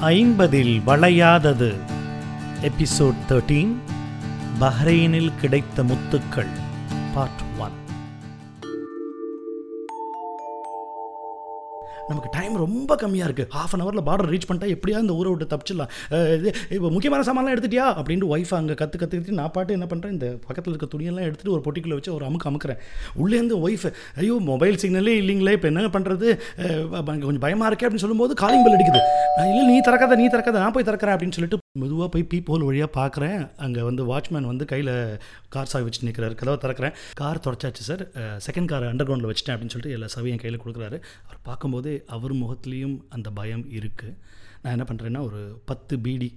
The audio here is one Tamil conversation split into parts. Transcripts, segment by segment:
ஐம்பதில் வளையாதது. எபிசோட் தேர்ட்டீன் பஹ்ரைனில் கிடைத்த முத்துக்கள் பார்ட் ஒன் நமக்கு டைம் ரொம்ப கம்மியாக இருக்குது ஹாஃப் அன் ஹவரில் பார்டர் ரீச் பண்ணிட்டா எப்படியா இந்த ஊரை விட்டு தப்பிச்சிடலாம். இது இப்போ முக்கியமான சாமான்லாம் எடுத்துட்டியா? அப்படின்ட்டு ஒய்ஃப் அங்கே கற்று கற்றுக்கிட்டு நான் பாட்டு என்ன பண்ணுறேன் இந்த பக்கத்தில் இருக்க துணியெல்லாம் எடுத்துகிட்டு ஒரு பொட்டிக்குள்ளே வச்சு ஒரு அமுக்கு அமுக்கிறேன். உள்ளேருந்து ஒய்ஃப் ஐயோ மொபைல் சிக்னலே இல்லைங்களே இப்போ என்ன பண்ணுறது கொஞ்சம் பயமாக இருக்கே அப்படின்னு சொல்லும்போது காலிங் பெல் அடிக்குது. நான் இல்லை நீ திறக்காத நீ திறக்காத நான் போய் திறக்கிறேன் அப்படின்னு சொல்லிட்டு மெதுவாக போய் பீப் ஹோல் வழியாக பார்க்குறேன் அங்கே வந்து வாட்ச்மேன் வந்து கையில் கார் சாவி வச்சு நிற்கிறாரு கதவை திறக்கிறேன். கார் தொடச்சாச்சு சார். செகண்ட் கார் அண்டர் கிரவுண்டில் வச்சிட்டேன் அப்படின்னு சொல்லிட்டு எல்லா சாவியும் கையில் கொடுக்குறாரு. அவர் பார்க்கும்போது அவர் முகத்துலேயும் அந்த பயம் இருக்குது நான் என்ன பண்ணுறேன்னா ஒரு பத்து பீடி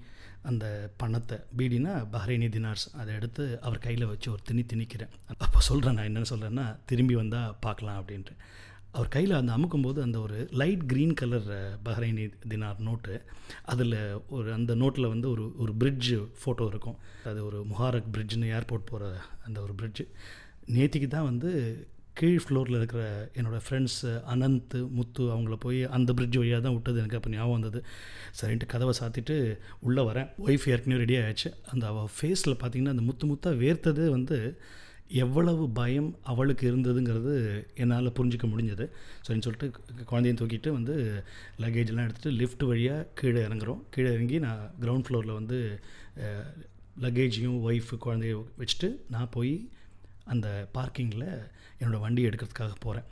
அந்த பணத்தை பீடினா பஹ்ரைனி தினார்ஸ் அதை எடுத்து அவர் கையில் வச்சு ஒரு திணி திணிக்கிறேன். அப்போ சொல்கிறேன் நான் என்னென்னு சொல்கிறேன்னா திரும்பி வந்தால் பார்க்கலாம் அப்படின்ட்டு. அவர் கையில் அந்த அமுக்கும்போது அந்த ஒரு light green colour Bahraini dinar note அதில் ஒரு அந்த நோட்டில் வந்து ஒரு ஒரு பிரிட்ஜு ஃபோட்டோ இருக்கும். அது ஒரு முஹாரக் பிரிட்ஜ்னு ஏர்போர்ட் போகிற அந்த ஒரு பிரிட்ஜு நேத்திக்கு தான் வந்து கீழ் ஃப்ளோரில் இருக்கிற என்னோடய ஃப்ரெண்ட்ஸ் அனந்த் முத்து அவங்கள போய் அந்த பிரிட்ஜ் வழியாக தான் விட்டது. எனக்கு அப்போ ஞாபகம் வந்தது. சரின்ட்டு கதவை சாத்திட்டு உள்ளே வரேன். ஒய்ஃப் ஏற்கனவே ரெடி ஆகிடுச்சு அந்த அவள் ஃபேஸில் பார்த்திங்கன்னா அந்த முத்து முத்தாக வேர்த்தது வந்து எவ்வளவு பயம் அவளுக்கு இருந்ததுங்கிறது என்னால் புரிஞ்சிக்க முடிஞ்சது. சரின்னு சொல்லிட்டு குழந்தையும் தூக்கிட்டு வந்து லக்கேஜ்லாம் எடுத்துகிட்டு லிஃப்ட் வழியாக கீழே இறங்குறோம். கீழே இறங்கி நான் கிரவுண்ட் ஃப்ளோரில் வந்து லக்கேஜையும் ஒய்ஃபு குழந்தைய வச்சுட்டு நான் போய் அந்த பார்க்கிங்கில் என்னோடய வண்டி எடுக்கிறதுக்காக போகிறேன்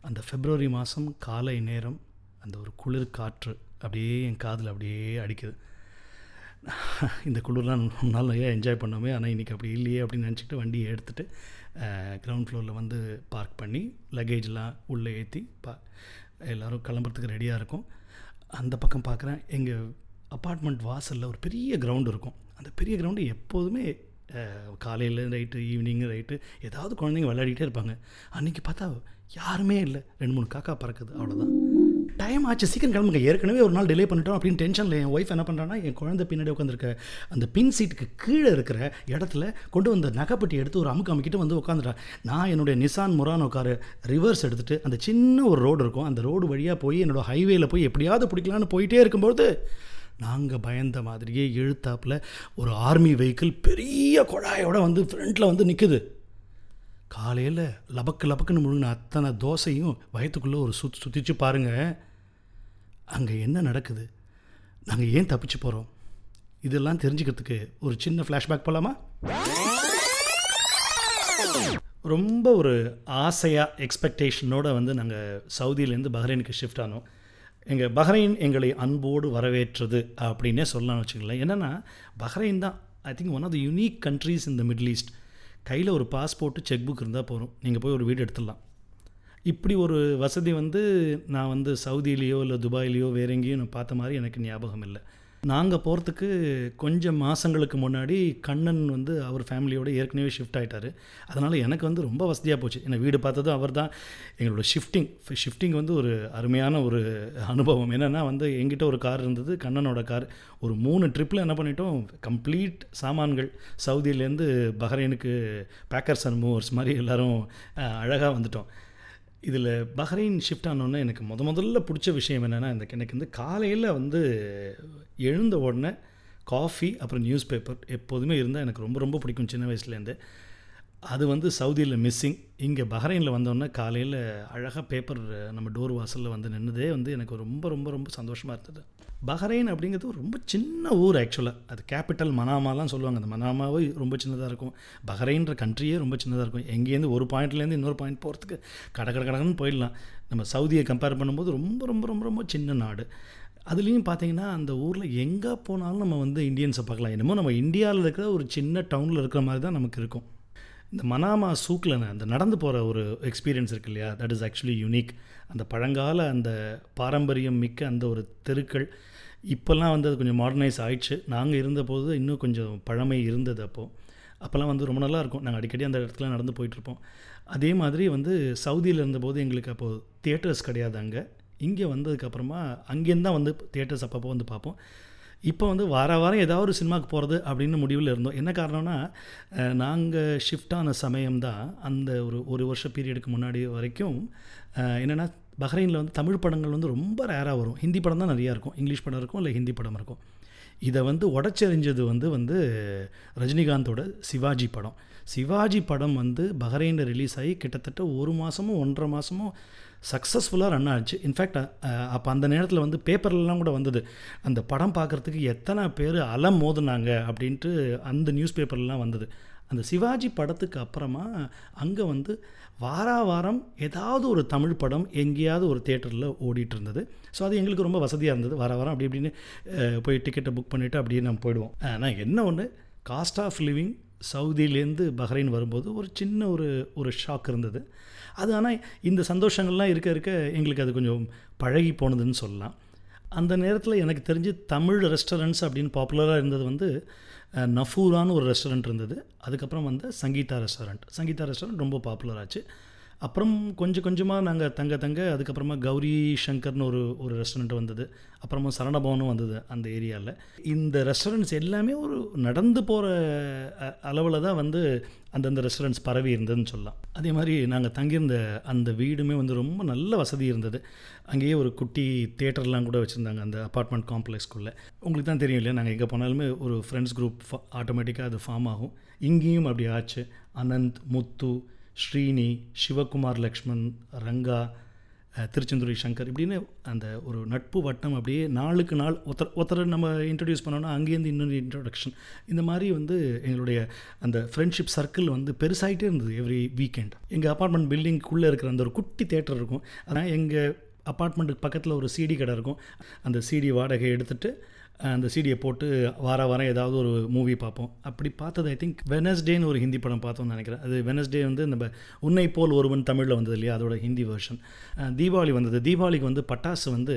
அந்த ஃபெப்ரவரி மாதம் காலை நேரம் அந்த ஒரு குளிர் காற்று அப்படியே என் காதில் அப்படியே அடிக்குது. இந்த குளிர்லாம் நாள் நிறையா என்ஜாய் பண்ணோமே ஆனால் இன்றைக்கி அப்படி இல்லையே அப்படின்னு நினச்சிக்கிட்டு வண்டியை எடுத்துகிட்டு கிரவுண்ட் ஃப்ளோரில் வந்து பார்க் பண்ணி லக்கேஜ்லாம் உள்ளே ஏற்றி பா எல்லோரும் கிளம்புறதுக்கு ரெடியாக இருக்கும். அந்த பக்கம் பார்க்குறேன் எங்கள் அப்பார்ட்மெண்ட் வாசலில் ஒரு பெரிய கிரவுண்டு இருக்கும். அந்த பெரிய கிரவுண்டு எப்போதுமே காலையில் ரைட்டு ஈவினிங் ரைட்டு ஏதாவது குழந்தைங்க விளையாடிட்டே இருப்பாங்க. அன்றைக்கி பார்த்தா யாருமே இல்லை. ரெண்டு மூணு காக்கா பறக்குது. அவ்வளோதான் டைம் ஆச்சு. சீக்கிரம் கிளம்புங்க. ஏற்கனவே ஒரு நாள் டிலே பண்ணிட்டோம் அப்படின்னு டென்ஷனில் என் ஒய்ஃப் என்ன பண்ணுறான்னா என் குழந்தை பின்னாடி உட்காந்துருக்க அந்த பின் சீட்டுக்கு கீழே இருக்கிற இடத்துல கொண்டு வந்த நகைப்பட்டி எடுத்து ஒரு அமுக்கு அமுக்கிட்டு வந்து உட்காந்துட்டா நான் என்னுடைய நிசான் முரானோ காரு ரிவர்ஸ் எடுத்துகிட்டு அந்த சின்ன ஒரு ரோடு இருக்கும். அந்த ரோடு வழியாக போய் என்னோடய ஹைவேயில் போய் எப்படியாவது பிடிக்கலான்னு போயிட்டே இருக்கும்போது நாங்கள் பயந்த மாதிரியே எழுத்தாப்பில் ஒரு ஆர்மி வெஹிக்கிள் பெரிய குழாயோட வந்து ஃப்ரண்ட்டில் வந்து நிற்குது காலையில் லபக்கு லபக்குன்னு முழுங்கின அத்தனை தோசையும் வயத்துக்குள்ளே ஒரு சுத் சுற்றிச்சு பாருங்கள் அங்கே என்ன நடக்குது? நாங்கள் ஏன் தப்பிச்சு போகிறோம் இதெல்லாம் தெரிஞ்சுக்கிறதுக்கு ஒரு சின்ன ஃப்ளாஷ்பேக் போகலாமா ரொம்ப ஒரு ஆசையாக எக்ஸ்பெக்டேஷனோடு வந்து நாங்கள் சவுதியிலேருந்து பஹ்ரைனுக்கு ஷிஃப்ட் ஆனோம். எங்கள் பஹ்ரைன் எங்களை அன்போடு வரவேற்றது அப்படின்னே சொல்லலாம்னு வச்சுக்கலாம் என்னென்னா பஹ்ரைன் தான் I think one of the unique countries இந்த மிடில் ஈஸ்ட் கையில் ஒரு பாஸ்போர்ட்டு செக் புக் இருந்தால் போகிறோம் நீங்கள் போய் ஒரு வீடு எடுத்துடலாம். இப்படி ஒரு வசதி வந்து நான் வந்து சவுதியிலேயோ இல்லை துபாயிலேயோ வேற எங்கேயும் நான் பார்த்த மாதிரி எனக்கு ஞாபகம் இல்லை. நாங்கள் போகிறதுக்கு கொஞ்சம் மாதங்களுக்கு முன்னாடி கண்ணன் வந்து அவர் ஃபேமிலியோடு ஏற்கனவே ஷிஃப்ட் ஆகிட்டார் அதனால் எனக்கு வந்து ரொம்ப வசதியாக போச்சு. என்னை வீடு பார்த்ததும் அவர் தான் எங்களோட ஷிஃப்டிங் ஷிஃப்டிங் வந்து ஒரு அருமையான ஒரு அனுபவம். என்னென்னா வந்து எங்கிட்ட ஒரு கார் இருந்தது கண்ணனோட கார் ஒரு மூணு ட்ரிப்பில் என்ன பண்ணிட்டோம் கம்ப்ளீட் சாமான்கள். சவுதியிலேருந்து பஹ்ரைனுக்கு பேக்கர்ஸ் அண்ட் மூவர்ஸ் மாதிரி எல்லோரும் அழகாக வந்துட்டோம். இதில் பஹ்ரைன் ஷிஃப்ட் ஆனோடனே எனக்கு முத முதல்ல பிடிச்ச விஷயம் என்னென்னா எனக்கு எனக்கு வந்து காலையில் வந்து எழுந்த உடனே காஃபி அப்புறம் நியூஸ் பேப்பர் எப்போதுமே இருந்தால் எனக்கு ரொம்ப ரொம்ப பிடிக்கும் சின்ன வயசுலேருந்து. அது வந்து சவுதியில் மிஸ்ஸிங் இங்கே பஹ்ரைனில் வந்தோடனே காலையில் அழகாக பேப்பர் நம்ம டோர் வாசலில் வந்து நின்றதே வந்து எனக்கு ரொம்ப ரொம்ப ரொம்ப சந்தோஷமாக இருந்தது. பஹ்ரைன் அப்படிங்கிறது ரொம்ப சின்ன ஊர் ஆக்சுவலாக அது கேபிட்டல் மனாமாலாம் சொல்லுவாங்க. அந்த மனாமாவே ரொம்ப சின்னதாக இருக்கும். பஹ்ரைன்ற கண்ட்ரியே ரொம்ப சின்னதாக இருக்கும். எங்கேருந்து ஒரு பாயிண்ட்லேருந்து இன்னொரு பாயிண்ட் போகிறதுக்கு கட கட கடன்னு போயிடலாம். நம்ம சவுதியை கம்பேர் பண்ணும்போது ரொம்ப ரொம்ப ரொம்ப ரொம்ப சின்ன நாடு. அதுலேயும் பார்த்தீங்கன்னா அந்த ஊரில் எங்கே போனாலும் நம்ம வந்து இந்தியன்ஸை பார்க்கலாம். என்னமோ நம்ம இந்தியாவில் இருக்கிற ஒரு சின்ன டவுனில் இருக்கிற மாதிரி தான் நமக்கு இருக்கும். இந்த மனாமா சூக்கில் அந்த நடந்து போகிற ஒரு எக்ஸ்பீரியன்ஸ் இருக்கு இல்லையா? தட் இஸ் ஆக்சுவலி யூனிக் அந்த பழங்கால அந்த பாரம்பரியம் மிக்க அந்த ஒரு தெருக்கள் இப்போல்லாம் வந்து அது கொஞ்சம் மாடர்னைஸ் ஆயிடுச்சு. நாங்கள் இருந்தபோது இன்னும் கொஞ்சம் பழமை இருந்தது அப்போது அப்போல்லாம் வந்து ரொம்ப நல்லா இருக்கும். நாங்கள் அடிக்கடி அந்த இடத்துல நடந்து போயிட்டுருப்போம். அதே மாதிரி வந்து சவுதியில் இருந்தபோது எங்களுக்கு அப்போது தியேட்டர்ஸ் கிடையாது அங்கே. இங்கே வந்ததுக்கப்புறமா அங்கேருந்து தான் வந்து தியேட்டர்ஸ் அப்பப்போ வந்து பார்ப்போம். இப்போ வந்து வார வாரம் ஏதாவது ஒரு சினிமாவுக்கு போகிறது அப்படின்னு முடிவில் இருந்தோம். என்ன காரணம்னா நாங்கள் ஷிஃப்ட் ஆன சமயம் தான் அந்த ஒரு ஒரு வருஷ பீரியடுக்கு முன்னாடி வரைக்கும் என்னென்னா பஹ்ரைனில் வந்து தமிழ் படங்கள் வந்து ரொம்ப ரேராக வரும். ஹிந்தி படம் தான் நிறையா இருக்கும். இங்கிலீஷ் படம் இருக்கும் இல்லை ஹிந்தி படம் இருக்கும். இதை வந்து உடச்செறிஞ்சது வந்து வந்து ரஜினிகாந்தோட சிவாஜி படம். சிவாஜி படம் வந்து பஹ்ரைனில் ரிலீஸ் ஆகி கிட்டத்தட்ட ஒரு மாதமும் ஒன்றரை மாதமும் சக்ஸஸ்ஃபுல்லாக ரன் ஆச்சு. இன்ஃபேக்ட் அப்போ அந்த நேரத்தில் வந்து பேப்பர்லாம் கூட வந்தது. அந்த படம் பார்க்குறதுக்கு எத்தனை பேர் அலம் மோதுனாங்க அப்படின்ட்டு அந்த நியூஸ் பேப்பர்லாம் வந்தது. அந்த சிவாஜி படத்துக்கு அப்புறமா அங்கே வந்து வாரா வாரம் ஏதாவது ஒரு தமிழ் படம் எங்கேயாவது ஒரு தேட்டரில் ஓடிட்டு இருந்தது. ஸோ அது எங்களுக்கு ரொம்ப வசதியாக இருந்தது. வார வாரம் அப்படி இப்படின்னு போய் டிக்கெட்டை புக் பண்ணிவிட்டு அப்படியே நம்ம போயிடுவோம். ஆனால் என்ன ஒன்று காஸ்ட் ஆஃப் லிவிங் சவுதியிலேருந்து பஹ்ரைன் வரும்போது ஒரு சின்ன ஒரு ஒரு ஷாக் இருந்தது. அது ஆனால் இந்த சந்தோஷங்கள்லாம் இருக்க இருக்க எங்களுக்கு அது கொஞ்சம் பழகி போனதுன்னு சொல்லலாம். அந்த நேரத்தில் எனக்கு தெரிஞ்சு தமிழ் ரெஸ்டாரண்ட்ஸ் அப்படின்னு பாப்புலராக இருந்தது வந்து நஃபூரான்னு ஒரு ரெஸ்டாரண்ட் இருந்தது. அதுக்கப்புறம் வந்து சங்கீதா ரெஸ்டாரண்ட் சங்கீதா ரெஸ்டாரண்ட் ரொம்ப பாப்புலர் ஆச்சு. அப்புறம் கொஞ்சம் கொஞ்சமாக நாங்கள் தங்க தங்க அதுக்கப்புறமா கௌரி சங்கர்னு ஒரு ஒரு ரெஸ்டாரண்ட் வந்தது. அப்புறமா சரணபவனும் வந்தது அந்த ஏரியாவில் இந்த ரெஸ்டாரண்ட்ஸ் எல்லாமே ஒரு நடந்து போகிற அளவில் தான் வந்து அந்தந்த ரெஸ்டாரண்ட்ஸ் பரவி இருந்ததுன்னு சொல்லலாம். அதே மாதிரி நாங்கள் தங்கியிருந்த அந்த வீடுமே வந்து ரொம்ப நல்ல வசதி இருந்தது. அங்கேயே ஒரு குட்டி தேட்டர்லாம் கூட வச்சுருந்தாங்க அந்த அப்பார்ட்மெண்ட் காம்ப்ளெக்ஸ்க்குள்ளே உங்களுக்கு தான் தெரியும் இல்லையா? நாங்கள் எங்கே போனாலுமே ஒரு ஃப்ரெண்ட்ஸ் குரூப் ஆட்டோமேட்டிக்காக அது ஃபார்ம் ஆகும். இங்கேயும் அப்படி ஆச்சு. அனந்த் முத்து ஸ்ரீனி சிவகுமார் லக்ஷ்மண் ரங்கா திருச்செந்தூரி திருச்செந்துரை சங்கர் இப்படின்னு அந்த ஒரு நட்பு வட்டம் அப்படியே நாளுக்கு நாள் ஒருத்தர் ஒருத்தரை நம்ம இன்ட்ரடியூஸ் பண்ணோன்னா அங்கேருந்து இன்னொரு இன்ட்ரொடக்ஷன் இந்த மாதிரி வந்து எங்களுடைய அந்த ஃப்ரெண்ட்ஷிப் சர்க்கிள் வந்து பெருசாகிட்டே இருந்தது எவ்ரி வீக்கெண்ட் எங்கள் அப்பார்ட்மெண்ட் பில்டிங்குள்ளே இருக்கிற அந்த ஒரு குட்டி தேட்டர் இருக்கும். அதான் எங்கள் அப்பார்ட்மெண்ட்டுக்கு பக்கத்தில் ஒரு சிடி கடை இருக்கும். அந்த சிடி வாடகை எடுத்துகிட்டு அந்த சீடியை போட்டு வார வாரம் ஏதாவது ஒரு மூவி பார்ப்போம். அப்படி பார்த்தது ஐ திங்க் வெனஸ்டேன்னு ஒரு ஹிந்தி படம் பார்த்தோம்னு நினைக்கிறேன். அது வெனஸ்டே வந்து நம்ம உன்னை போல் ஒருவன் தமிழில் வந்தது இல்லையா? அதோட ஹிந்தி வெர்ஷன் தீபாவளி வந்தது. தீபாவளிக்கு வந்து பட்டாசு வந்து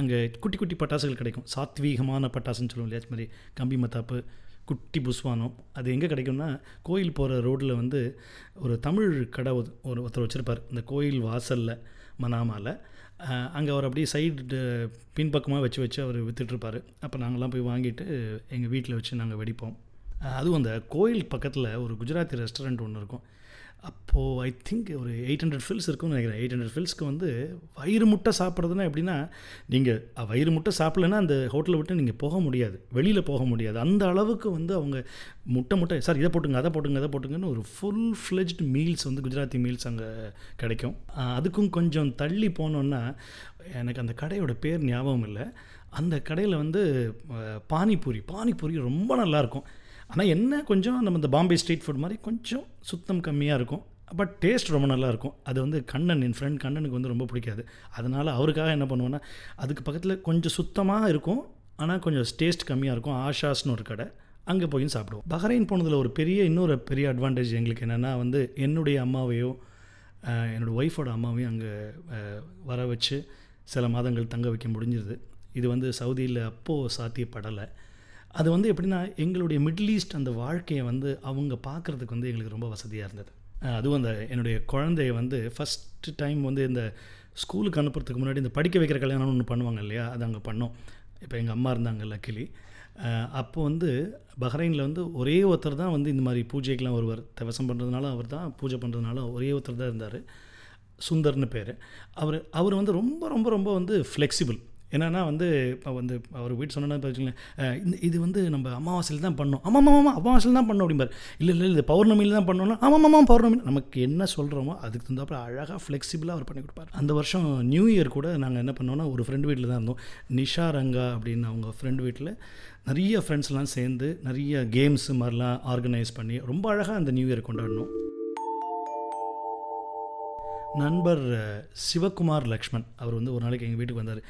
அங்கே குட்டி குட்டி பட்டாசுகள் கிடைக்கும். சாத்வீகமான பட்டாசுன்னு சொல்லுவோம் இல்லையா? மாதிரி கம்பி மத்தாப்பு குட்டி புஸ்வானம். அது எங்கே கிடைக்கும்னா கோயில் போகிற ரோட்டில் வந்து ஒரு தமிழ் கடை ஒரு ஒரு ஒருத்தர் வச்சுருப்பார். இந்த கோயில் வாசலில் மனாமாவில் அங்கே அவர் அப்படியே சைடு பின்பக்கமாக வச்சு வச்சு அவர் விற்றுட்ருப்பார் அப்போ நாங்கள்லாம் போய் வாங்கிட்டு எங்கள் வீட்டில் வச்சு நாங்கள் வெடிப்போம். அதுவும் அந்த கோயில் பக்கத்தில் ஒரு குஜராத்தி ரெஸ்டாரண்ட் ஒன்று இருக்கும். அப்போது ஐ திங்க் ஒரு எயிட் ஹண்ட்ரட் ஃபில்ஸ் இருக்கும்னு நினைக்கிறேன். எயிட் ஹண்ட்ரட் ஃபில்ஸ்க்கு வந்து வயிறு முட்டை சாப்பிட்றதுனா எப்படின்னா நீங்கள் வயிறு முட்டை சாப்பிட்லன்னா அந்த ஹோட்டலை விட்டு நீங்கள் போக முடியாது. வெளியில் போக முடியாது. அந்த அளவுக்கு வந்து அவங்க முட்டை முட்டை சார் இதை போட்டுங்க அதை போட்டுங்க அதை போட்டுங்கன்னு ஒரு ஃபுல் ஃப்ளெஜ்டு மீல்ஸ் வந்து குஜராத்தி மீல்ஸ் அங்கே கிடைக்கும். அதுக்கும் கொஞ்சம் தள்ளி போனோன்னா எனக்கு அந்த கடையோட பேர் ஞாபகம் இல்லை. அந்த கடையில் வந்து பானிபூரி. பானிபூரி ரொம்ப நல்லாயிருக்கும் ஆனால் என்ன கொஞ்சம் நம்ம இந்த பாம்பே ஸ்ட்ரீட் ஃபுட் மாதிரி கொஞ்சம் சுத்தம் கம்மியாக இருக்கும். பட் டேஸ்ட் ரொம்ப நல்லாயிருக்கும் அது வந்து கண்ணன் என் ஃப்ரெண்ட் கண்ணனுக்கு வந்து ரொம்ப பிடிக்காது. அதனால் அவருக்காக என்ன பண்ணுவோன்னா அதுக்கு பக்கத்தில் கொஞ்சம் சுத்தமாக இருக்கும். ஆனால் கொஞ்சம் டேஸ்ட் கம்மியாக இருக்கும். ஆஷாஸ்னு ஒரு கடை. அங்கே போய் சாப்பிடுவோம். பஹ்ரைன் போனதில் ஒரு பெரிய இன்னொரு பெரிய அட்வான்டேஜ் எங்களுக்கு என்னென்னா வந்து என்னுடைய அம்மாவையோ என்னோடய ஒய்ஃபோட அம்மாவையும் அங்கே வர வச்சு சில மாதங்கள் தங்க வைக்க முடிஞ்சிருது இது வந்து சவுதியில் அப்போது சாத்தியப்படலை. அது வந்து எப்படின்னா எங்களுடைய மிடில் ஈஸ்ட் அந்த வாழ்க்கையை வந்து அவங்க பார்க்குறதுக்கு வந்து எங்களுக்கு ரொம்ப வசதியாக இருந்தது. அதுவும் அந்த என்னுடைய குழந்தைய வந்து ஃபஸ்ட்டு டைம் வந்து இந்த ஸ்கூலுக்கு அனுப்புறதுக்கு முன்னாடி இந்த படிக்க வைக்கிற கல்யாணம் ஒன்று பண்ணுவாங்க இல்லையா அது அங்கே பண்ணோம். இப்போ எங்கள் அம்மா இருந்தாங்க லக்கிலி அப்போ வந்து பஹ்ரைனில் வந்து ஒரே ஒருத்தர் தான் வந்து இந்த மாதிரி பூஜைக்கெலாம் வருவார். தவசம் பண்ணுறதுனால அவர் தான் பூஜை பண்ணுறதுனால ஒரே ஒருத்தர் தான் இருந்தார். சுந்தர்னு பேர். அவர் அவர் வந்து ரொம்ப ரொம்ப ரொம்ப வந்து ஃப்ளெக்சிபிள் என்னென்னா வந்து இப்போ வந்து அவர் வீட்டு சொன்னோன்னா இந்த இது வந்து நம்ம அமாவாசையில் தான் பண்ணோம் ஆமாம் ஆமாம் ஆமாம் அமாவாசையில் தான் பண்ணோம் அப்படிம்பார். இல்லை இல்லை இது பௌர்ணமியில் தான் பண்ணோம்னா ஆமாம் ஆமாம் பௌர்ணமி. நமக்கு என்ன சொல்கிறோமோ அதுக்கு தகுந்தாப்புல அழகாக ஃப்ளெக்சிபிளாக அவர் பண்ணி கொடுப்பார். அந்த வருஷம் நியூ இயர் கூட நாங்கள் என்ன பண்ணோம்னா ஒரு ஃப்ரெண்டு வீட்டில் தான் இருந்தோம். நிஷா ரங்கா அப்படின்னு அவங்க ஃப்ரெண்டு வீட்டில் நிறைய ஃப்ரெண்ட்ஸ்லாம் சேர்ந்து நிறைய கேம்ஸ் மாதிரிலாம் ஆர்கனைஸ் பண்ணி ரொம்ப அழகாக அந்த நியூ இயர் கொண்டாடினோம். நண்பர் சிவகுமார் லக்ஷ்மண் அவர் வந்து ஒரு நாளைக்கு எங்கள் வீட்டுக்கு வந்தார்.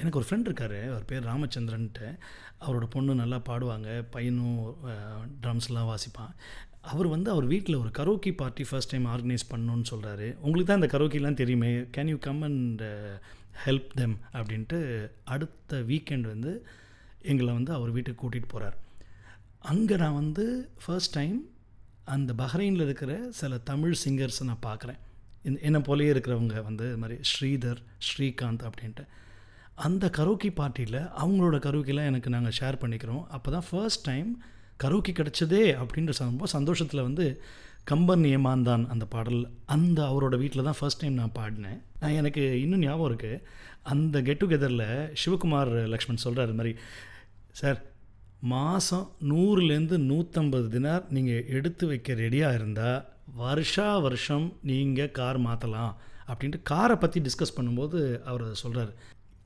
எனக்கு ஒரு ஃப்ரெண்ட் இருக்கார். அவர் பேர் ராமச்சந்திரன்ட்டு. அவரோட பொண்ணு நல்லா பாடுவாங்க. பையனும் ட்ரம்ஸ்லாம் வாசிப்பான். அவர் வந்து அவர் வீட்டில் ஒரு karaoke party first time organise பண்ணணும்னு சொல்கிறாரு உங்களுக்கு தான் இந்த கரோக்கிலாம் தெரியுமே. Can you come and help them அப்படின்ட்டு அடுத்த வீக்கெண்ட் வந்து எங்களை வந்து அவர் வீட்டுக்கு கூட்டிகிட்டு போகிறார் அங்கே நான் வந்து ஃபர்ஸ்ட் டைம் அந்த பஹ்ரைனில் இருக்கிற சில தமிழ் சிங்கர்ஸை நான் பார்க்குறேன் என்னை போலயே இருக்கிறவங்க வந்து இது மாதிரி ஸ்ரீதர் ஸ்ரீகாந்த் அப்படின்ட்டு. அந்த கரோக்கி பார்ட்டியில் அவங்களோட கரோக்கிலாம் எனக்கு நாங்கள் ஷேர் பண்ணிக்கிறோம். அப்போ தான் ஃபர்ஸ்ட் டைம் கரோக்கி கிடச்சதே அப்படின்ற ரொம்ப சந்தோஷத்தில் வந்து கம்பன் ஏமாந்தான் அந்த பாடல். அந்த அவரோட வீட்டில் தான் ஃபர்ஸ்ட் டைம் நான் பாடினேன். நான் எனக்கு இன்னும் ஞாபகம் இருக்குது அந்த கெட் டுகெதரில் சிவகுமார் லக்ஷ்மண் சொல்கிறார் இது மாதிரி சார் மாதம் நூறுலேருந்து நூற்றம்பது தினார் நீங்கள் எடுத்து வைக்க ரெடியாக இருந்தால் வருஷா வருஷம் நீங்கள் கார் மாற்றலாம் அப்படின்ட்டு காரை பற்றி டிஸ்கஸ் பண்ணும்போது அவர் அதை சொல்கிறார்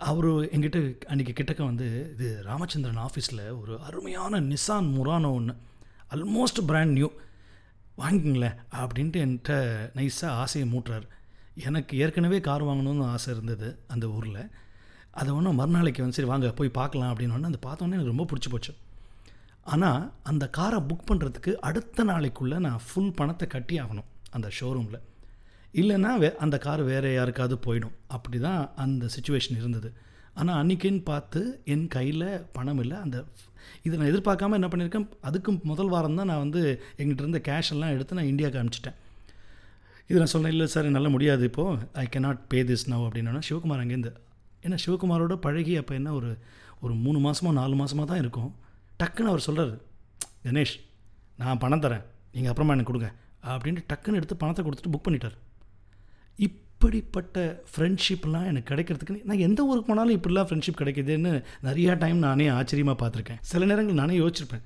அவர் எங்கிட்ட அன்றைக்கி கிட்டக்க வந்து இது ராமச்சந்திரன் ஆஃபீஸில் ஒரு அருமையான நிசான் முரானோ ஒன்று அல்மோஸ்ட் பிராண்ட் நியூ வாங்கிங்களேன் அப்படின்ட்டு என்கிட்ட நைஸாக ஆசையை மூட்டுறார். எனக்கு ஏற்கனவே கார் வாங்கணும்னு ஆசை இருந்தது அந்த ஊரில். அதை ஒன்றும் மறுநாளைக்கு வந்து சரி வாங்க போய் பார்க்கலாம் அப்படின்னு அந்த பார்த்தோன்னே எனக்கு ரொம்ப பிடிச்சி போச்சு. ஆனால் அந்த காரை புக் பண்ணுறதுக்கு அடுத்த நாளைக்குள்ளே நான் ஃபுல் பணத்தை கட்டி ஆகணும் அந்த ஷோரூமில் இல்லைன்னா வே அந்த கார் வேறு யாருக்காவது போயிடும். அப்படி தான் அந்த சுச்சுவேஷன் இருந்தது. ஆனால் அன்றைக்கின்னு பார்த்து என் கையில் பணம் இல்லை. அந்த இதை நான் எதிர்பார்க்காம என்ன பண்ணியிருக்கேன்? அதுக்கும் முதல் வாரம் தான் நான் வந்து எங்கிட்ட இருந்த கேஷ் எல்லாம் எடுத்து நான் இந்தியாவுக்கு அனுப்பிச்சிட்டேன் இது நான் சொன்னேன் இல்லை சார் என்னால் முடியாது இப்போது I cannot pay this now அப்படின்னா சிவகுமார் அங்கேருந்து ஏன்னா சிவகுமாரோட பழகி அப்போ என்ன ஒரு ஒரு மூணு மாதமோ நாலு மாதமாக தான் இருக்கும். டக்குன்னு அவர் சொல்கிறார் கணேஷ் நான் பணம் தரேன். நீங்கள் அப்புறமா எனக்கு கொடுங்க. அப்படின்ட்டு டக்குன்னு எடுத்து பணத்தை கொடுத்துட்டு புக் பண்ணிட்டார். இப்படிப்பட்ட ஃப்ரெண்ட்ஷிப்லாம் எனக்கு கிடைக்கிறதுக்கு நான் எந்த ஊருக்கு போனாலும் இப்படிலாம் ஃப்ரெண்ட்ஷிப் கிடைக்குதுன்னு நிறையா டைம் நானே ஆச்சரியமாக பார்த்துருக்கேன். சில நேரங்கள் நானே யோசிச்சிருப்பேன்.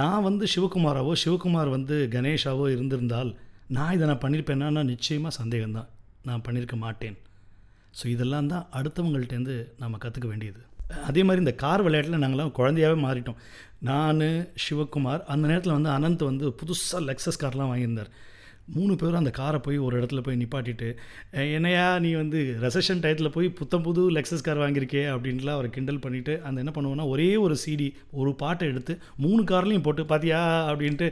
நான் வந்து சிவகுமாராவோ சிவகுமார் வந்து கணேஷாவோ இருந்திருந்தால் நான் இதை நான் பண்ணியிருப்பேன்னா நிச்சயமாக சந்தேகம்தான். நான் பண்ணியிருக்க மாட்டேன். ஸோ இதெல்லாம் தான் அடுத்தவங்கள்ட்டேருந்து நம்ம கற்றுக்க வேண்டியது. அதே மாதிரி இந்த கார் விளையாட்டில் நாங்களாம் குழந்தையாகவே மாறிட்டோம். நான் சிவகுமார் அந்த நேரத்தில் வந்து அனந்த் வந்து புதுசாக லெக்ஸஸ் கார்லாம் வாங்கியிருந்தார். மூணு பேரும் அந்த காரை போய் ஒரு இடத்துல போய் நிப்பாட்டிட்டு என்னையா நீ வந்து ரெசஷன் டயத்தில் போய் புத்தம் புது லெக்ஸஸ் கார் வாங்கியிருக்கே? அப்படின்ட்டுலாம் அவரை கிண்டல் பண்ணிவிட்டு அந்த என்ன பண்ணுவோன்னா ஒரே ஒரு சிடி ஒரு பாட்டை எடுத்து மூணு கார்லேயும் போட்டு பார்த்தியா அப்படின்ட்டு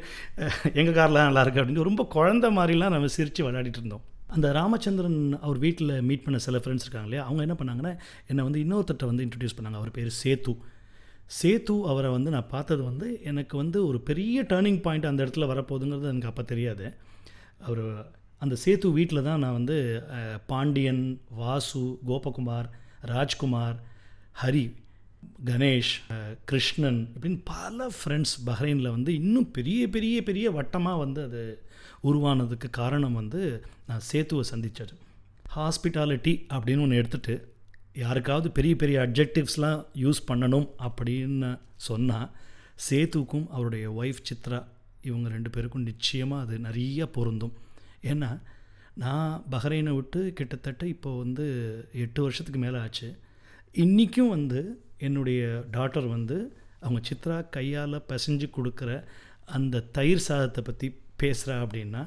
எங்கள் கார்லாம் நல்லாயிருக்கு அப்படின்ட்டு ரொம்ப குழந்த மாதிரிலாம் நம்ம சிரித்து விளையாடிட்டு இருந்தோம். அந்த ராமச்சந்திரன் அவர் வீட்டில் மீட் பண்ண சில ஃப்ரெண்ட்ஸ் இருக்காங்க இல்லையா? அவங்க என்ன பண்ணாங்கன்னா என்னை வந்து இன்னொருத்தட்ட வந்து இன்ட்ரடியூஸ் பண்ணாங்க. அவர் பேர் சேத்து. சேத்து அவரை வந்து நான் பார்த்தது வந்து எனக்கு வந்து ஒரு பெரிய டேர்னிங் பாயிண்ட் அந்த இடத்துல வரப்போகுதுங்கிறது எனக்கு அப்போ தெரியாது. அவர் அந்த சேத்து வீட்டில் தான் நான் வந்து பாண்டியன் வாசு கோபகுமார் ராஜ்குமார் ஹரி கணேஷ் கிருஷ்ணன் இப்படின்னு பல ஃப்ரெண்ட்ஸ் பஹ்ரைனில் வந்து இன்னும் பெரிய பெரிய பெரிய வட்டமாக வந்து அது உருவானதுக்கு காரணம் வந்து நான் சேத்துவை சந்தித்தது ஹாஸ்பிட்டாலிட்டி அப்படின்னு ஒன்று எடுத்துகிட்டு யாருக்காவது பெரிய பெரிய அப்ஜெக்டிவ்ஸ்லாம் யூஸ் பண்ணணும் அப்படின்னு சொன்னால் சேத்துக்கும் அவருடைய ஒய்ஃப் சித்ரா இவங்க ரெண்டு பேருக்கும் நிச்சயமாக அது நிறைய பொருந்தும். ஏன்னா நான் பஹ்ரைனை விட்டு கிட்டத்தட்ட இப்போ வந்து எட்டு வருஷத்துக்கு மேலே ஆச்சு. இன்றைக்கும் வந்து என்னுடைய டாட்டர் வந்து அவங்க சித்ரா கையால் பசைஞ்சு கொடுக்குற அந்த தயிர் சாதத்தை பற்றி பேசுகிறா அப்படின்னா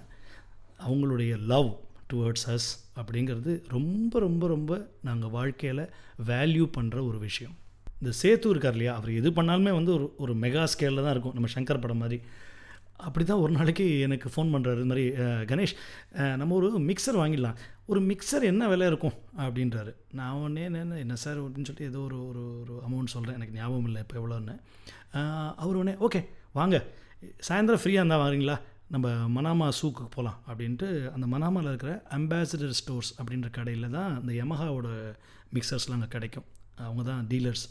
அவங்களுடைய லவ் டுவர்ட்ஸ் அஸ் அப்படிங்கிறது ரொம்ப ரொம்ப ரொம்ப நாங்கள் வாழ்க்கையில் வேல்யூ பண்ணுற ஒரு விஷயம். இந்த சேத்து இருக்கார் இல்லையா? அவர் எது பண்ணாலுமே வந்து ஒரு ஒரு மெகா ஸ்கேலில் தான் இருக்கும். நம்ம சங்கர் படம் மாதிரி. அப்படி தான் ஒரு நாளைக்கு எனக்கு ஃபோன் பண்ணுறாரு இது மாதிரி கணேஷ் நம்ம ஒரு மிக்சர் வாங்கிடலாம். ஒரு மிக்சர் என்ன விலை இருக்கும்? அப்படின்றாரு. நான் ஒன்றே என்ன என்ன சார் அப்படின்னு சொல்லி ஏதோ ஒரு ஒரு ஒரு அமௌண்ட் சொல்கிறேன் எனக்கு ஞாபகம் இல்லை இப்போ எவ்வளோன்னு. அவர் உடனே ஓகே வாங்க. சாயந்தரம் ஃப்ரீயாக இருந்தால் வாங்குறீங்களா நம்ம மனாமா சூக்கு போகலாம் அப்படின்ட்டு அந்த மனாமாவில் இருக்கிற அம்பாசிடர் ஸ்டோர்ஸ் அப்படின்ற கடையில் தான் அந்த யமஹாவோட மிக்சர்ஸ்லாம் அங்கே கிடைக்கும். அவங்க தான் டீலர்ஸ்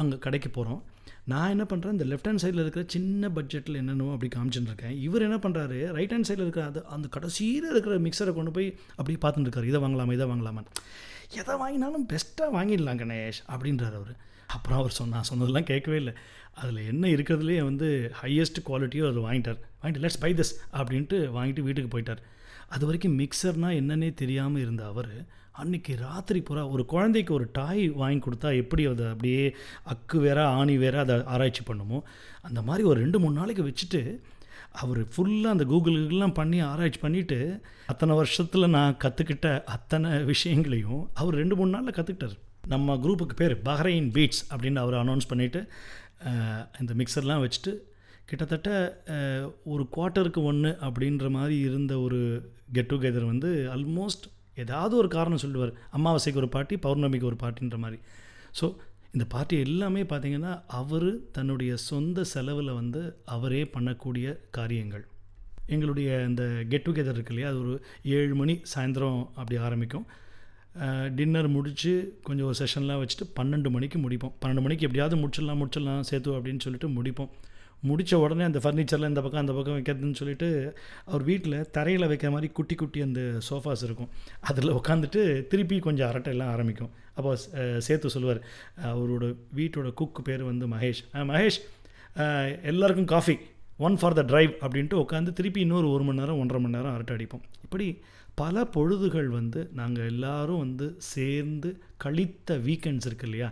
அங்கே கடைக்கு போகிறோம் நான் என்ன பண்ணுறேன் இந்த லெஃப்ட் ஹேண்ட் சைடில் இருக்கிற சின்ன பட்ஜெட்டில் என்னென்னோ அப்படி காமிச்சுட்டு இருக்கேன் இவர் என்ன பண்ணுறாரு ரைட் ஹேண்ட் சைடில் இருக்கிற அது அந்த கடைசியில் இருக்கிற மிக்சரை கொண்டு போய் அப்படியே பார்த்துட்டு இருக்காரு இதை வாங்கலாமா இதை வாங்கலாமான்னு. எதை வாங்கினாலும் பெஸ்ட்டாக வாங்கிடலாம் கணேஷ் அப்படின்றார் அவர். அப்புறம் அவர் சொன்னா சொன்னதெல்லாம் கேட்கவே இல்லை. அதில் என்ன இருக்கிறதுலேயே வந்து ஹையஸ்ட் குவாலிட்டியோ அதில் வாங்கிட்டார். வாங்கிட்டு லெட்ஸ் பை திஸ் அப்படின்ட்டு வாங்கிட்டு வீட்டுக்கு போயிட்டார். அது வரைக்கும் மிக்சர்னால் என்னன்னே தெரியாமல் இருந்த அவர் அன்றைக்கி ராத்திரி பூரா ஒரு குழந்தைக்கு ஒரு டாய் வாங்கி கொடுத்தா எப்படி அதை அப்படியே அக்கு வேற ஆணி வேற அதை ஆராய்ச்சி பண்ணுமோ? அந்த மாதிரி ஒரு ரெண்டு மூணு நாளைக்கு வச்சுட்டு அவர் ஃபுல்லாக அந்த கூகுளுக்கெல்லாம் பண்ணி ஆராய்ச்சி பண்ணிவிட்டு அத்தனை வருஷத்தில் நான் கற்றுக்கிட்ட அத்தனை விஷயங்களையும் அவர் ரெண்டு மூணு நாளில் கற்றுக்கிட்டார் நம்ம குரூப்புக்கு பேர் பஹ்ரைன் பீட்ஸ் அப்படின்னு அவர் அனௌன்ஸ் பண்ணிவிட்டு இந்த மிக்சர்லாம் வச்சுட்டு கிட்டத்தட்ட ஒரு குவார்ட்டருக்கு ஒன்று அப்படின்ற மாதிரி இருந்த ஒரு கெட் டுகெதர் வந்து ஆல்மோஸ்ட் ஏதாவது ஒரு காரணம் சொல்லுவார். அமாவாசைக்கு ஒரு பார்ட்டி பௌர்ணமிக்கு ஒரு பார்ட்டின்ற மாதிரி. ஸோ இந்த பார்ட்டி எல்லாமே பார்த்திங்கன்னா அவர் தன்னுடைய சொந்த செலவில் வந்து அவரே பண்ணக்கூடிய காரியங்கள். எங்களுடைய இந்த கெட் டுகெதர் இருக்கு இல்லையா அது ஒரு ஏழு மணி சாயந்தரம் அப்படி ஆரம்பிக்கும். டின்னர் முடித்து கொஞ்சம் ஒரு செஷன்லாம் வச்சுட்டு பன்னெண்டு மணிக்கு முடிப்போம். பன்னெண்டு மணிக்கு எப்படியாவது முடிச்சிடலாம் முடிச்சிடலாம் சேர்த்து அப்படின்னு சொல்லிட்டு முடிப்போம். முடித்த உடனே அந்த ஃபர்னிச்சரில் இந்த பக்கம் அந்த பக்கம் வைக்கிறதுன்னு சொல்லிட்டு அவர் வீட்டில் தரையில் வைக்கிற மாதிரி குட்டி குட்டி அந்த சோஃபாஸ் இருக்கும். அதில் உட்காந்துட்டு திருப்பி கொஞ்சம் அரட்டை எல்லாம் ஆரம்பிக்கும். அப்போ சேர்த்து சொல்லுவார் அவரோட வீட்டோட குக்கு பேர் வந்து மகேஷ். மகேஷ் எல்லாருக்கும் coffee one for the drive அப்படின்ட்டு உட்காந்து திருப்பி இன்னொரு ஒரு மணி நேரம் ஒன்றரை மணி நேரம் அரட்டை அடிப்போம். இப்படி பல பொழுதுகள் வந்து நாங்கள் எல்லோரும் வந்து சேர்ந்து கழித்த வீக்கெண்ட்ஸ் இருக்கு இல்லையா?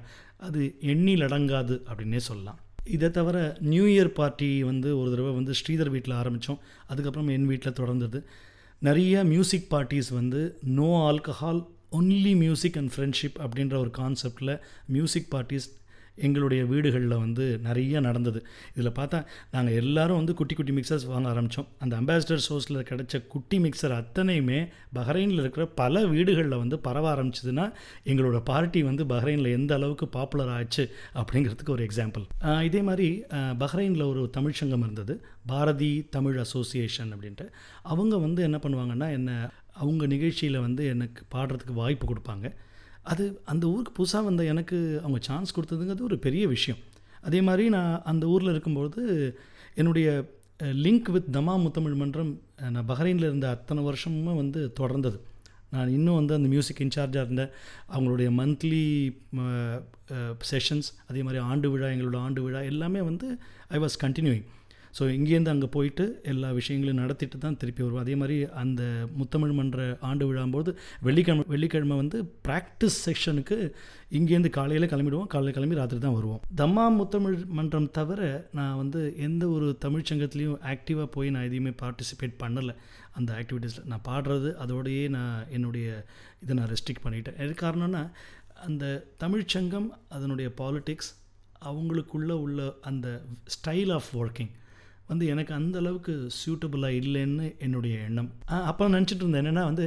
அது எண்ணில் அடங்காது அப்படின்னே சொல்லலாம். இதை தவிர நியூ இயர் பார்ட்டி வந்து ஒரு தடவை வந்து ஸ்ரீதர் வீட்டில் ஆரம்பித்தோம். அதுக்கப்புறம் என் வீட்டில் தொடர்ந்தது. நிறைய மியூசிக் பார்ட்டிஸ் வந்து no alcohol only music and friendship அப்படின்ற ஒரு கான்செப்டில் மியூசிக் பார்ட்டிஸ் எங்களுடைய வீடுகளில் வந்து நிறைய நடந்தது. இதில் பார்த்தா நாங்கள் எல்லாரும் வந்து குட்டி குட்டி மிக்சர்ஸ் வாங்க ஆரம்பித்தோம் அந்த அம்பாசிடர் ஷோஸில் கிடைச்ச குட்டி மிக்சர் அத்தனையுமே பஹ்ரைனில் இருக்கிற பல வீடுகளில் வந்து பரவ ஆரம்பிச்சதுன்னா எங்களோட பார்ட்டி வந்து பஹ்ரைனில் எந்த அளவுக்கு பாப்புலர் ஆச்சு அப்படிங்கிறதுக்கு ஒரு எக்ஸாம்பிள் இதே மாதிரி பஹ்ரைனில் ஒரு தமிழ் சங்கம் இருந்தது. பாரதி தமிழ் அசோசியேஷன் அப்படின்ட்டு. அவங்க வந்து என்ன பண்ணுவாங்கன்னா என்ன அவங்க நிகழ்ச்சியில் வந்து எனக்கு பாடுறதுக்கு வாய்ப்பு கொடுப்பாங்க. அது அந்த ஊருக்கு புதுசாக வந்த எனக்கு அவங்க சான்ஸ் கொடுத்ததுங்கிறது ஒரு பெரிய விஷயம். அதே மாதிரி நான் அந்த ஊரில் இருக்கும்பொழுது என்னுடைய லிங்க் வித் தமா முத்தமிழ் மன்றம் நான் பஹ்ரைனில் இருந்த அத்தனை வருஷமும் வந்து தொடர்ந்தது. நான் இன்னும் வந்து அந்த மியூசிக் இன்சார்ஜாக இருந்தேன் அவங்களுடைய மந்த்லி செஷன்ஸ் அதே மாதிரி ஆண்டு விழா எங்களோட ஆண்டு விழா எல்லாமே வந்து ஐ வாஸ் கண்டினியூயிங் ஸோ இங்கேருந்து அங்கே போயிட்டு எல்லா விஷயங்களையும் நடத்திட்டு தான் திருப்பி வருவோம். அதே மாதிரி அந்த முத்தமிழ் மன்ற ஆண்டு விழாம்போது வெள்ளிக்கிழமை வெள்ளிக்கிழமை வந்து ப்ராக்டிஸ் செக்ஷனுக்கு இங்கேருந்து காலையில் கிளம்பிடுவோம். காலையில் கிளம்பி ராத்திரி தான் வருவோம். தம்மா முத்தமிழ் மன்றம் தவிர நான் வந்து எந்த ஒரு தமிழ் சங்கத்துலேயும் ஆக்டிவாக போய் நான் எதையுமே பார்ட்டிசிபேட் பண்ணலை. அந்த ஆக்டிவிட்டீஸில் நான் பாடுறது அதோடையே நான் என்னுடைய இதை நான் ரெஸ்ட்ரிக்ட் பண்ணிட்டேன். எது காரணம்னா அந்த தமிழ்ச்சங்கம் அதனுடைய பாலிட்டிக்ஸ் அவங்களுக்குள்ளே உள்ள அந்த ஸ்டைல் ஆஃப் ஒர்க்கிங் வந்து எனக்கு அந்த அளவுக்கு சூட்டபுளாக இல்லைன்னு என்னுடைய எண்ணம். அப்போ நினச்சிட்டு இருந்தேன் என்னென்னா வந்து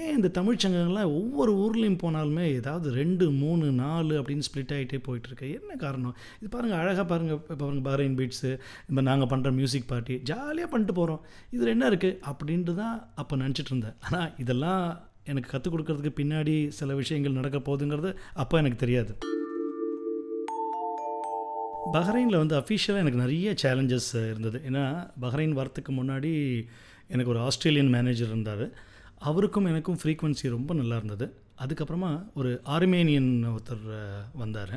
ஏன் இந்த தமிழ்ச்சங்கங்கள்லாம் ஒவ்வொரு ஊர்லேயும் போனாலுமே ஏதாவது ரெண்டு மூணு நாலு அப்படின்னு ஸ்ப்ளிட் ஆகிட்டே போயிட்டுருக்கு. என்ன காரணம்? இது பாருங்கள் அழகாக பாருங்கள் இப்போ பாருங்கள் பஹ்ரைன் பீட்ஸு இந்த நாங்கள் பண்ணுற மியூசிக் பார்ட்டி ஜாலியாக பண்ணிட்டு போகிறோம் இதில் என்ன இருக்குது அப்படின்ட்டு தான் அப்போ நினச்சிட்டு இருந்தேன் ஆனால் இதெல்லாம் எனக்கு கற்றுக் கொடுக்கறதுக்கு பின்னாடி சில விஷயங்கள் நடக்க போகுதுங்கிறது அப்போ எனக்கு தெரியாது. பஹ்ரைனில் வந்து அஃபிஷியலாக எனக்கு நிறைய சேலஞ்சஸ் இருந்தது. ஏன்னா பஹ்ரைன் வரத்துக்கு முன்னாடி எனக்கு ஒரு ஆஸ்திரேலியன் மேனேஜர் இருந்தார். அவருக்கும் எனக்கும் ஃப்ரீக்குவென்சி ரொம்ப நல்லா இருந்தது. அதுக்கப்புறமா ஒரு ஆர்மேனியன் ஒருத்தர் வந்தார்.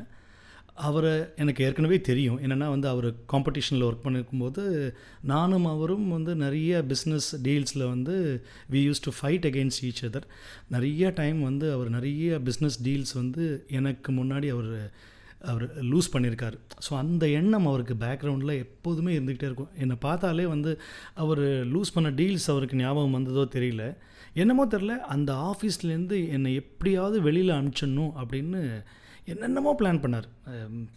அவரை எனக்கு ஏற்கனவே தெரியும். என்னென்னா வந்து அவர் காம்படிஷனில் ஒர்க் பண்ணிருக்கும்போது நானும் அவரும் வந்து நிறைய பிஸ்னஸ் டீல்ஸில் வந்து we use to fight against each other நிறைய டைம் வந்து அவர் நிறைய பிஸ்னஸ் டீல்ஸ் வந்து எனக்கு முன்னாடி அவர் அவர் லூஸ் பண்ணியிருக்கார். ஸோ அந்த எண்ணம் அவருக்கு பேக்ரவுண்டில் எப்போதுமே இருந்துக்கிட்டே இருக்கும். என்னை பார்த்தாலே வந்து அவர் லூஸ் பண்ண டீல்ஸ் அவருக்கு ஞாபகம் வந்ததோ தெரியல. என்னமோ தெரில அந்த ஆஃபீஸ்லேருந்து என்னை எப்படியாவது வெளியில் அனுப்பிச்சிடணும் அப்படின்னு என்னென்னமோ பிளான் பண்ணார்.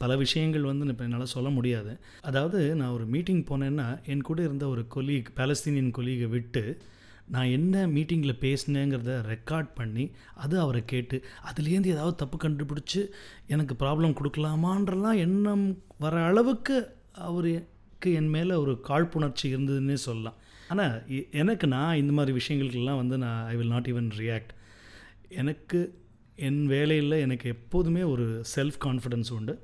பல விஷயங்கள் வந்து இப்போ என்னால் சொல்ல முடியாது. அதாவது நான் ஒரு மீட்டிங் போனேன்னா என் கூட இருந்த ஒரு கொலீக் பாலஸ்தீனியன் கொலீகை விட்டு நான் என்ன மீட்டிங்கில் பேசினேங்கிறத ரெக்கார்ட் பண்ணி அது அவரை கேட்டு அதுலேருந்து ஏதாவது தப்பு கண்டுபிடிச்சி எனக்கு ப்ராப்ளம் கொடுக்கலாமான்றலாம் எண்ணம் வர அளவுக்கு அவருக்கு என் மேலே ஒரு காழ்ப்புணர்ச்சி இருந்ததுன்னே சொல்லலாம். ஆனால் எனக்கு நான் இந்த மாதிரி விஷயங்களுக்கெல்லாம் வந்து நான் I will not even react எனக்கு என் வேலையில் எனக்கு எப்போதுமே ஒரு செல்ஃப் கான்ஃபிடென்ஸ் உண்டு.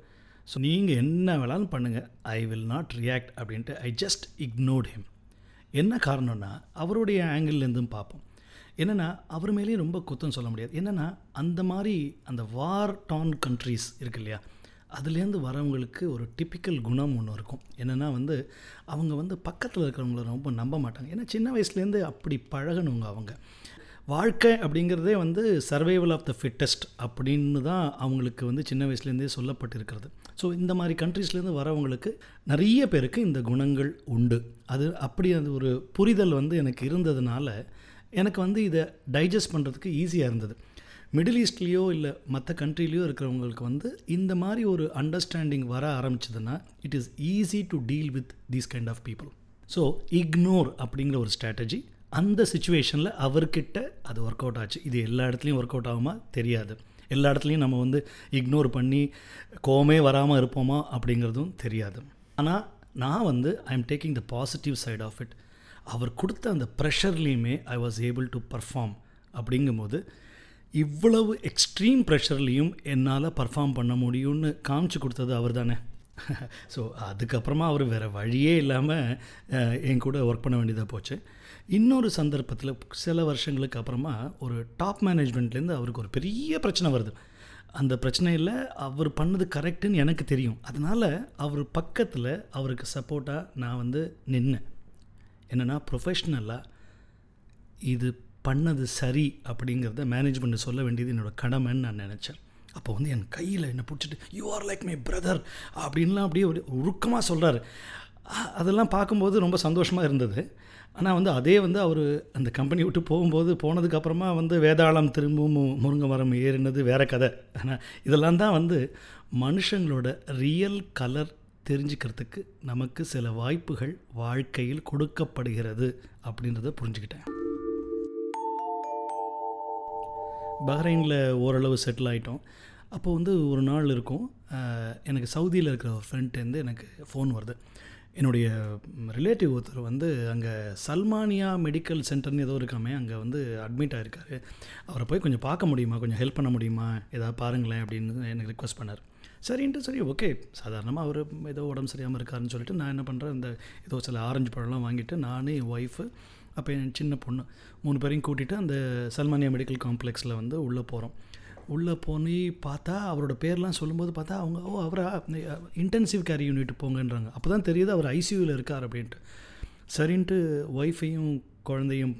ஸோ நீங்கள் என்ன வேணாலும் பண்ணுங்கள் ஐ வில் நாட் ரியாக்ட் அப்படின்ட்டு ஐ ஜஸ்ட் இக்னோர்ட் ஹிம் என்ன காரணம்னா அவருடைய ஆங்கிள்லேருந்தும் பார்ப்போம். என்னென்னா அவர் மேலேயும் ரொம்ப குத்தம் சொல்ல முடியாது. என்னென்னா அந்த மாதிரி அந்த வார் டான் கண்ட்ரீஸ் இருக்கு இல்லையா அதுலேருந்து வரவங்களுக்கு ஒரு டிப்பிக்கல் குணம் ஒன்று இருக்கும். என்னென்னா வந்து அவங்க வந்து பக்கத்தில் இருக்கிறவங்கள ரொம்ப நம்ப மாட்டாங்க. ஏன்னா சின்ன வயசுலேருந்து அப்படி பழகணுங்க அவங்க. வாழ்க்கை அப்படிங்கிறதே வந்து சர்வைவல் ஆஃப் த ஃபிட்டஸ்ட் அப்படின்னு தான் அவங்களுக்கு வந்து சின்ன வயசுலேருந்தே சொல்லப்பட்டிருக்கிறது. ஸோ இந்த மாதிரி கண்ட்ரீஸ்லேருந்து வரவங்களுக்கு நிறைய பேருக்கு இந்த குணங்கள் உண்டு. அது அப்படி அது ஒரு புரிதல் வந்து எனக்கு இருந்ததுனால எனக்கு வந்து இதை டைஜஸ்ட் பண்ணுறதுக்கு ஈஸியாக இருந்தது. மிடில் ஈஸ்ட்லேயோ இல்லை மற்ற கண்ட்ரிலேயோ இருக்கிறவங்களுக்கு வந்து இந்த மாதிரி ஒரு அண்டர்ஸ்டாண்டிங் வர ஆரம்பிச்சதுன்னா it is easy to deal with these kind of people so ignore அப்படிங்கிற ஒரு ஸ்ட்ராட்டஜி அந்த சுச்சுவேஷனில் அவர்கிட்ட அது ஒர்க் அவுட் ஆச்சு. இது எல்லா இடத்துலையும் ஒர்க் அவுட் ஆகுமா? தெரியாது. எல்லா இடத்துலையும் நம்ம வந்து இக்னோர் பண்ணி கோவமே வராமல் இருப்போமா அப்படிங்கிறதும் தெரியாது. ஆனால் நான் வந்து I am taking the positive side of it அவர் கொடுத்த அந்த ப்ரெஷர்லேயுமே I was able to perform அப்படிங்கும்போது இவ்வளவு எக்ஸ்ட்ரீம் ப்ரெஷர்லேயும் என்னால் பர்ஃபார்ம் பண்ண முடியும்னு காமிச்சு கொடுத்தது அவர் தானே. ஸோ அதுக்கப்புறமா அவர் வேறு வழியே இல்லாமல் என் கூட ஒர்க் பண்ண வேண்டியதாக போச்சு. இன்னொரு சந்தர்ப்பத்தில் சில வருஷங்களுக்கு அப்புறமா ஒரு டாப் மேனேஜ்மெண்ட்லேருந்து அவருக்கு ஒரு பெரிய பிரச்சனை வருது. அந்த பிரச்சனையில் அவர் பண்ணது கரெக்டுன்னு எனக்கு தெரியும். அதனால் அவர் பக்கத்தில் அவருக்கு சப்போர்ட்டாக நான் வந்து நின்னேன். என்னென்னா ப்ரொஃபஷ்னலாக இது பண்ணது சரி அப்படிங்கிறத மேனேஜ்மெண்ட் சொல்ல வேண்டியது என்னோடய கடமைன்னு நான் நினச்சேன். அப்போ வந்து என் கையில் என்னை பிடிச்சிட்டு you are like my brother அப்படின்லாம் அப்படியே ஒரு உருக்கமாக சொல்கிறாரு அதெல்லாம் பார்க்கும்போது ரொம்ப சந்தோஷமாக இருந்தது. ஆனால் வந்து அதே வந்து அவர் அந்த கம்பெனி விட்டு போகும்போது போனதுக்கப்புறமா வந்து வேதாளம் திரும்பவும் முருங்கை மரம் ஏறினது வேற கதை. ஆனால் இதெல்லாம் தான் வந்து மனுஷங்களோட ரியல் கலர் தெரிஞ்சுக்கிறதுக்கு நமக்கு சில வாய்ப்புகள் வாழ்க்கையில் கொடுக்கப்படுகிறது அப்படின்றத புரிஞ்சுக்கிட்டேன். பஹ்ரைனில் ஓரளவு செட்டில் ஆகிட்டோம் அப்போ வந்து ஒரு நாள் இருக்கும். எனக்கு சவுதியில் இருக்கிற ஒரு ஃப்ரெண்ட்லேருந்து எனக்கு ஃபோன் வருது. என்னுடைய ரிலேட்டிவ் ஒருத்தர் வந்து அங்கே சல்மானியா மெடிக்கல் சென்டர்னு ஏதோ இருக்காமே அங்கே வந்து அட்மிட் ஆகிருக்காரு அவரை போய் கொஞ்சம் பார்க்க முடியுமா? கொஞ்சம் ஹெல்ப் பண்ண முடியுமா? ஏதாவது பாருங்களேன் அப்படின்னு எனக்கு ரிக்வஸ்ட் பண்ணார். சரின்ட்டு சரி ஓகே சாதாரணமாக அவர் ஏதோ உடம்பு சரியாமல் இருக்காருன்னு சொல்லிட்டு நான் என்ன பண்ணுறேன் இந்த ஏதோ சில ஆரஞ்சு பழம்லாம் வாங்கிட்டு நானே என் ஒய்ஃபு அப்போ என் சின்ன பொண்ணு மூணு பேரையும் கூட்டிகிட்டு அந்த சல்மானியா மெடிக்கல் காம்ப்ளெக்ஸில் வந்து உள்ளே போகிறோம் உள்ளே போய் பார்த்தா அவரோட பேர்லாம் சொல்லும்போது பார்த்தா அவங்க ஓ அவரா இன்டென்சிவ் கேர் யூனிட் போங்கன்றாங்க. அப்போ தான் தெரியுது அவர் ஐசியூவில் இருக்கார் அப்படின்ட்டு. சரின்ட்டு ஒய்ஃபையும் குழந்தையும்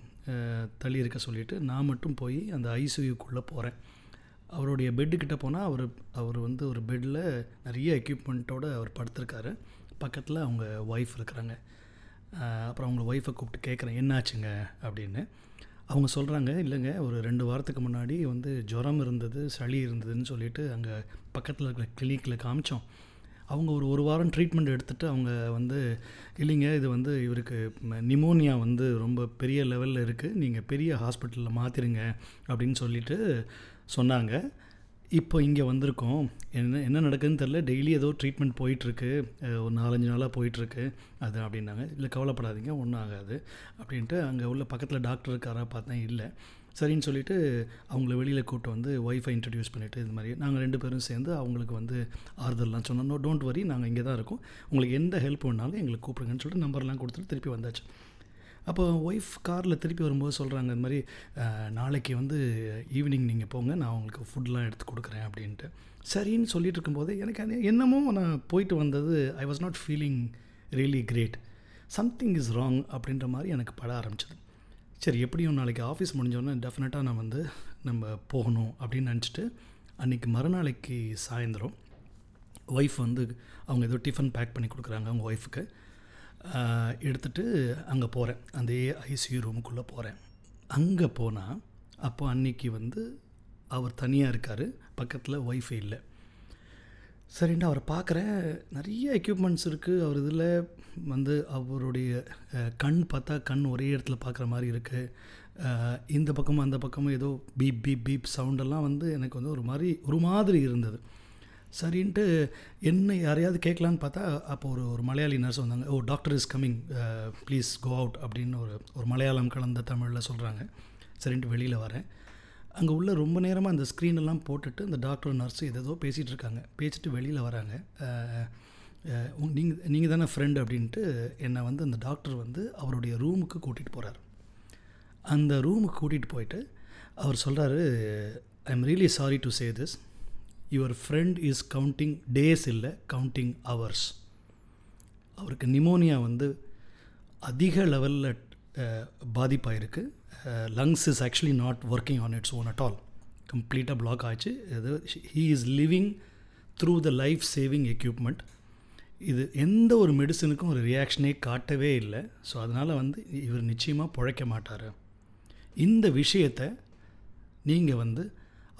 தள்ளி இருக்க சொல்லிவிட்டு நான் மட்டும் போய் அந்த ஐசியூக்குள்ளே போகிறேன் அவருடைய பெட்டுக்கிட்ட போனால் அவர் அவர் வந்து ஒரு பெட்டில் நிறைய எக்யூப்மெண்ட்டோடு அவர் படுத்திருக்காரு. பக்கத்தில் அவங்க ஒய்ஃப் இருக்கிறாங்க. அப்புறம் அவங்க ஒய்ஃபை கூப்பிட்டு கேட்குறேன் என்னாச்சுங்க? அப்படின்னு. அவங்க சொல்கிறாங்க இல்லைங்க ஒரு ரெண்டு வாரத்துக்கு முன்னாடி வந்து ஜுரம் இருந்தது சளி இருந்ததுன்னு சொல்லிட்டு அங்கே பக்கத்தில் இருக்கிற கிளினிக்கில் காமிச்சோம். அவங்க ஒரு ஒரு வாரம் ட்ரீட்மெண்ட் எடுத்துகிட்டு அவங்க வந்து இல்லைங்க இது வந்து இவருக்கு நிமோனியா வந்து ரொம்ப பெரிய லெவலில் இருக்குது நீங்கள் பெரிய ஹாஸ்பிட்டலில் மாற்றிருங்க அப்படின்னு சொல்லிட்டு சொன்னாங்க. இப்போ இங்கே வந்திருக்கோம். என்ன என்ன நடக்குதுன்னு தெரில டெய்லி ஏதோ ட்ரீட்மெண்ட் போயிட்டுருக்கு. ஒரு நாலஞ்சு நாளாக போயிட்டுருக்கு. அது அப்படின்னாங்க. இல்லை கவலைப்படாதீங்க. ஒன்றும் ஆகாது. அப்படின்ட்டு அங்கே உள்ள பக்கத்தில் டாக்டர் இருக்காரா பார்த்தேன். இல்லை. சரின்னு சொல்லிவிட்டு அவங்கள வெளியில் கூப்பிட்டு வந்து ஒய்ஃபை இன்ட்ரடியூஸ் பண்ணிவிட்டு இது மாதிரி நாங்கள் ரெண்டு பேரும் சேர்ந்து அவங்களுக்கு வந்து ஆறுதல்லாம் சொன்னோம். நோ டோன்ட் வரி நாங்கள் இங்கே தான் இருக்கோம். உங்களுக்கு எந்த ஹெல்ப் வேணாலும் எங்களுக்கு கூப்பிடுங்கன்னு சொல்லிட்டு நம்பர்லாம் கொடுத்துட்டு திருப்பி வந்தாச்சு. அப்போ ஒய்ஃப் காரில் திருப்பி வரும்போது சொல்கிறாங்க இந்த மாதிரி நாளைக்கு வந்து ஈவினிங் நீங்கள் போங்க நான் உங்களுக்கு ஃபுட்லாம் எடுத்து கொடுக்குறேன் அப்படின்ட்டு. சரின்னு சொல்லிட்டு இருக்கும்போது எனக்கு அது என்னமோ நான் போயிட்டு வந்தது I was not feeling really great something is wrong அப்படின்ற மாதிரி எனக்கு பட ஆரம்பிச்சது. சரி எப்படியும் நாளைக்கு ஆஃபீஸ் முடிஞ்சோடனே டெஃபினட்டாக நான் வந்து நம்ம போகணும் அப்படின்னு நினச்சிட்டு அன்றைக்கி மறுநாளைக்கு சாயந்தரம் ஒய்ஃப் வந்து அவங்க ஏதோ டிஃபன் பேக் பண்ணி கொடுக்குறாங்க அவங்க ஒய்ஃபுக்கு எடுத்துகிட்டு அங்கே போகிறேன் அந்த ஐசியூ ரூமுக்குள்ளே போகிறேன் அங்கே போனால் அப்போ அன்னைக்கு வந்து அவர் தனியாக இருக்கார். பக்கத்தில் ஒய்ஃபை இல்லை. சரின்ட்டு அவரை பார்க்குறேன் நிறைய எக்யூப்மெண்ட்ஸ் இருக்குது அவர் இதில் வந்து அவருடைய கண் பார்த்தா கண் ஒரே இடத்துல பார்க்குற மாதிரி இருக்குது இந்த பக்கமும் அந்த பக்கமும் ஏதோ பீப் பீப் பீப் சவுண்டெல்லாம் வந்து எனக்கு வந்து ஒரு மாதிரி ஒரு மாதிரி இருந்தது. சரின்ட்டு என்ன யாரையாவது கேட்கலான்னு பார்த்தா அப்போ ஒரு ஒரு மலையாளி நர்ஸ் வந்தாங்க. ஓ doctor is coming please go out அப்படின்னு ஒரு ஒரு மலையாளம் கலந்த தமிழில் சொல்கிறாங்க சரின்ட்டு வெளியில் வரேன். அங்கே உள்ள ரொம்ப நேரமாக அந்த ஸ்க்ரீனெல்லாம் போட்டுட்டு அந்த டாக்டர் நர்ஸு எதோ பேசிகிட்டு இருக்காங்க. பேசிட்டு வெளியில் வராங்க. நீங்கள் நீங்கள் தானே ஃப்ரெண்டு அப்படின்ட்டு என்னை வந்து அந்த டாக்டர் வந்து அவருடைய ரூமுக்கு கூட்டிகிட்டு போகிறார் அந்த ரூமுக்கு கூட்டிகிட்டு போயிட்டு அவர் சொல்கிறாரு I am really sorry to say this your friend is counting days இல்லை கவுண்டிங் ஹவர்ஸ் அவருக்கு நிமோனியா வந்து அதிக லெவலில் பாதிப்பாயிருக்கு. Lungs is actually not working on its own at all கம்ப்ளீட்டாக பிளாக் ஆச்சு இது he is living through the life saving equipment இது எந்த ஒரு மெடிசனுக்கும் ஒரு ரியாக்ஷனே காட்டவே இல்லை. ஸோ அதனால் வந்து இவர் நிச்சயமாக பிழைக்க மாட்டார். இந்த விஷயத்தை நீங்கள் வந்து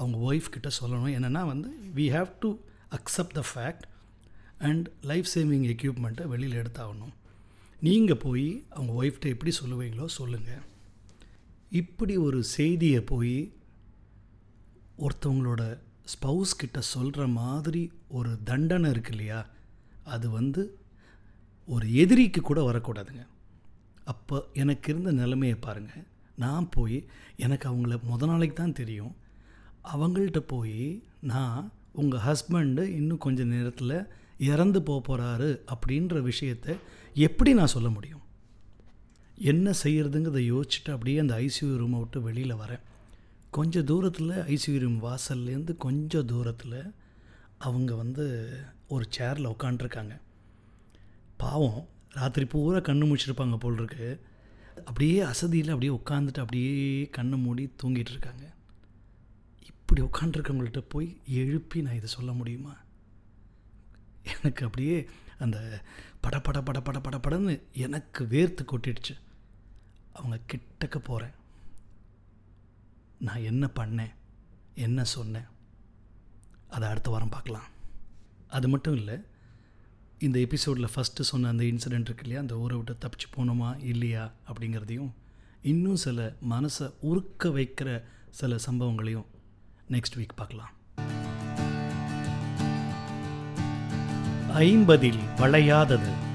அவங்க ஒய்ஃப் கிட்ட சொல்லணும். என்னென்னா வந்து we have to accept the fact and life saving எக்யூப்மெண்ட்டை வெளியில் எடுத்தாகணும். நீங்கள் போய் அவங்க ஒய்ஃப்கிட்ட எப்படி சொல்லுவீங்களோ சொல்லுங்கள் இப்படி ஒரு செய்தியை போய் ஒருத்தவங்களோட ஸ்பவுஸ் கிட்ட சொல்கிற மாதிரி ஒரு தண்டனை இருக்கு இல்லையா? அது வந்து ஒரு எதிரிக்கு கூட வரக்கூடாதுங்க. அப்போ எனக்கு இருந்த நிலைமையை பாருங்கள் நான் போய் எனக்கு அவங்கள முத நாளைக்கு தான் தெரியும். அவங்கள்ட்ட போய் நான் உங்கள் ஹஸ்பண்டு இன்னும் கொஞ்சம் நேரத்தில் இறந்து போக போகிறாரு அப்படின்ற விஷயத்தை எப்படி நான் சொல்ல முடியும்? என்ன செய்கிறதுங்கிறத யோசிச்சுட்டு அப்படியே அந்த ஐசியூ ரூமை விட்டு வெளியில் வரேன். கொஞ்சம் தூரத்தில் ஐசியூ ரூம் வாசல்லேருந்து கொஞ்சம் தூரத்தில் அவங்க வந்து ஒரு சேரில் உட்காண்ட்ருக்காங்க பாவம் ராத்திரி பூரா கண்ணு முடிச்சிருப்பாங்க போல் இருக்கு. அப்படியே அசதியில் அப்படியே உட்காந்துட்டு அப்படியே கண்ணை மூடி தூங்கிட்டு இருக்காங்க. இப்படி உட்காண்டிருக்கவங்கள்ட்ட போய் எழுப்பி நான் இதை சொல்ல முடியுமா? எனக்கு அப்படியே அந்த பட பட பட பட பட படன்னு எனக்கு வேர்த்து கொட்டிடுச்சு. அவங்க கிட்டக்க போகிறேன் நான் என்ன பண்ணேன்? என்ன சொன்னேன்? அதை அடுத்த வாரம் பார்க்கலாம். அது மட்டும் இல்லை இந்த எபிசோடில் ஃபஸ்ட்டு சொன்ன அந்த இன்சிடெண்ட் இருக்கு இல்லையா? அந்த ஊரை விட்டு தப்பிச்சு போனோமா இல்லையா? அப்படிங்கிறதையும் இன்னும் சில மனசை உருக்க வைக்கிற சில சம்பவங்களையும் நெக்ஸ்ட் வீக் பார்க்கலாம். ஐம்பதில் வளையாதது.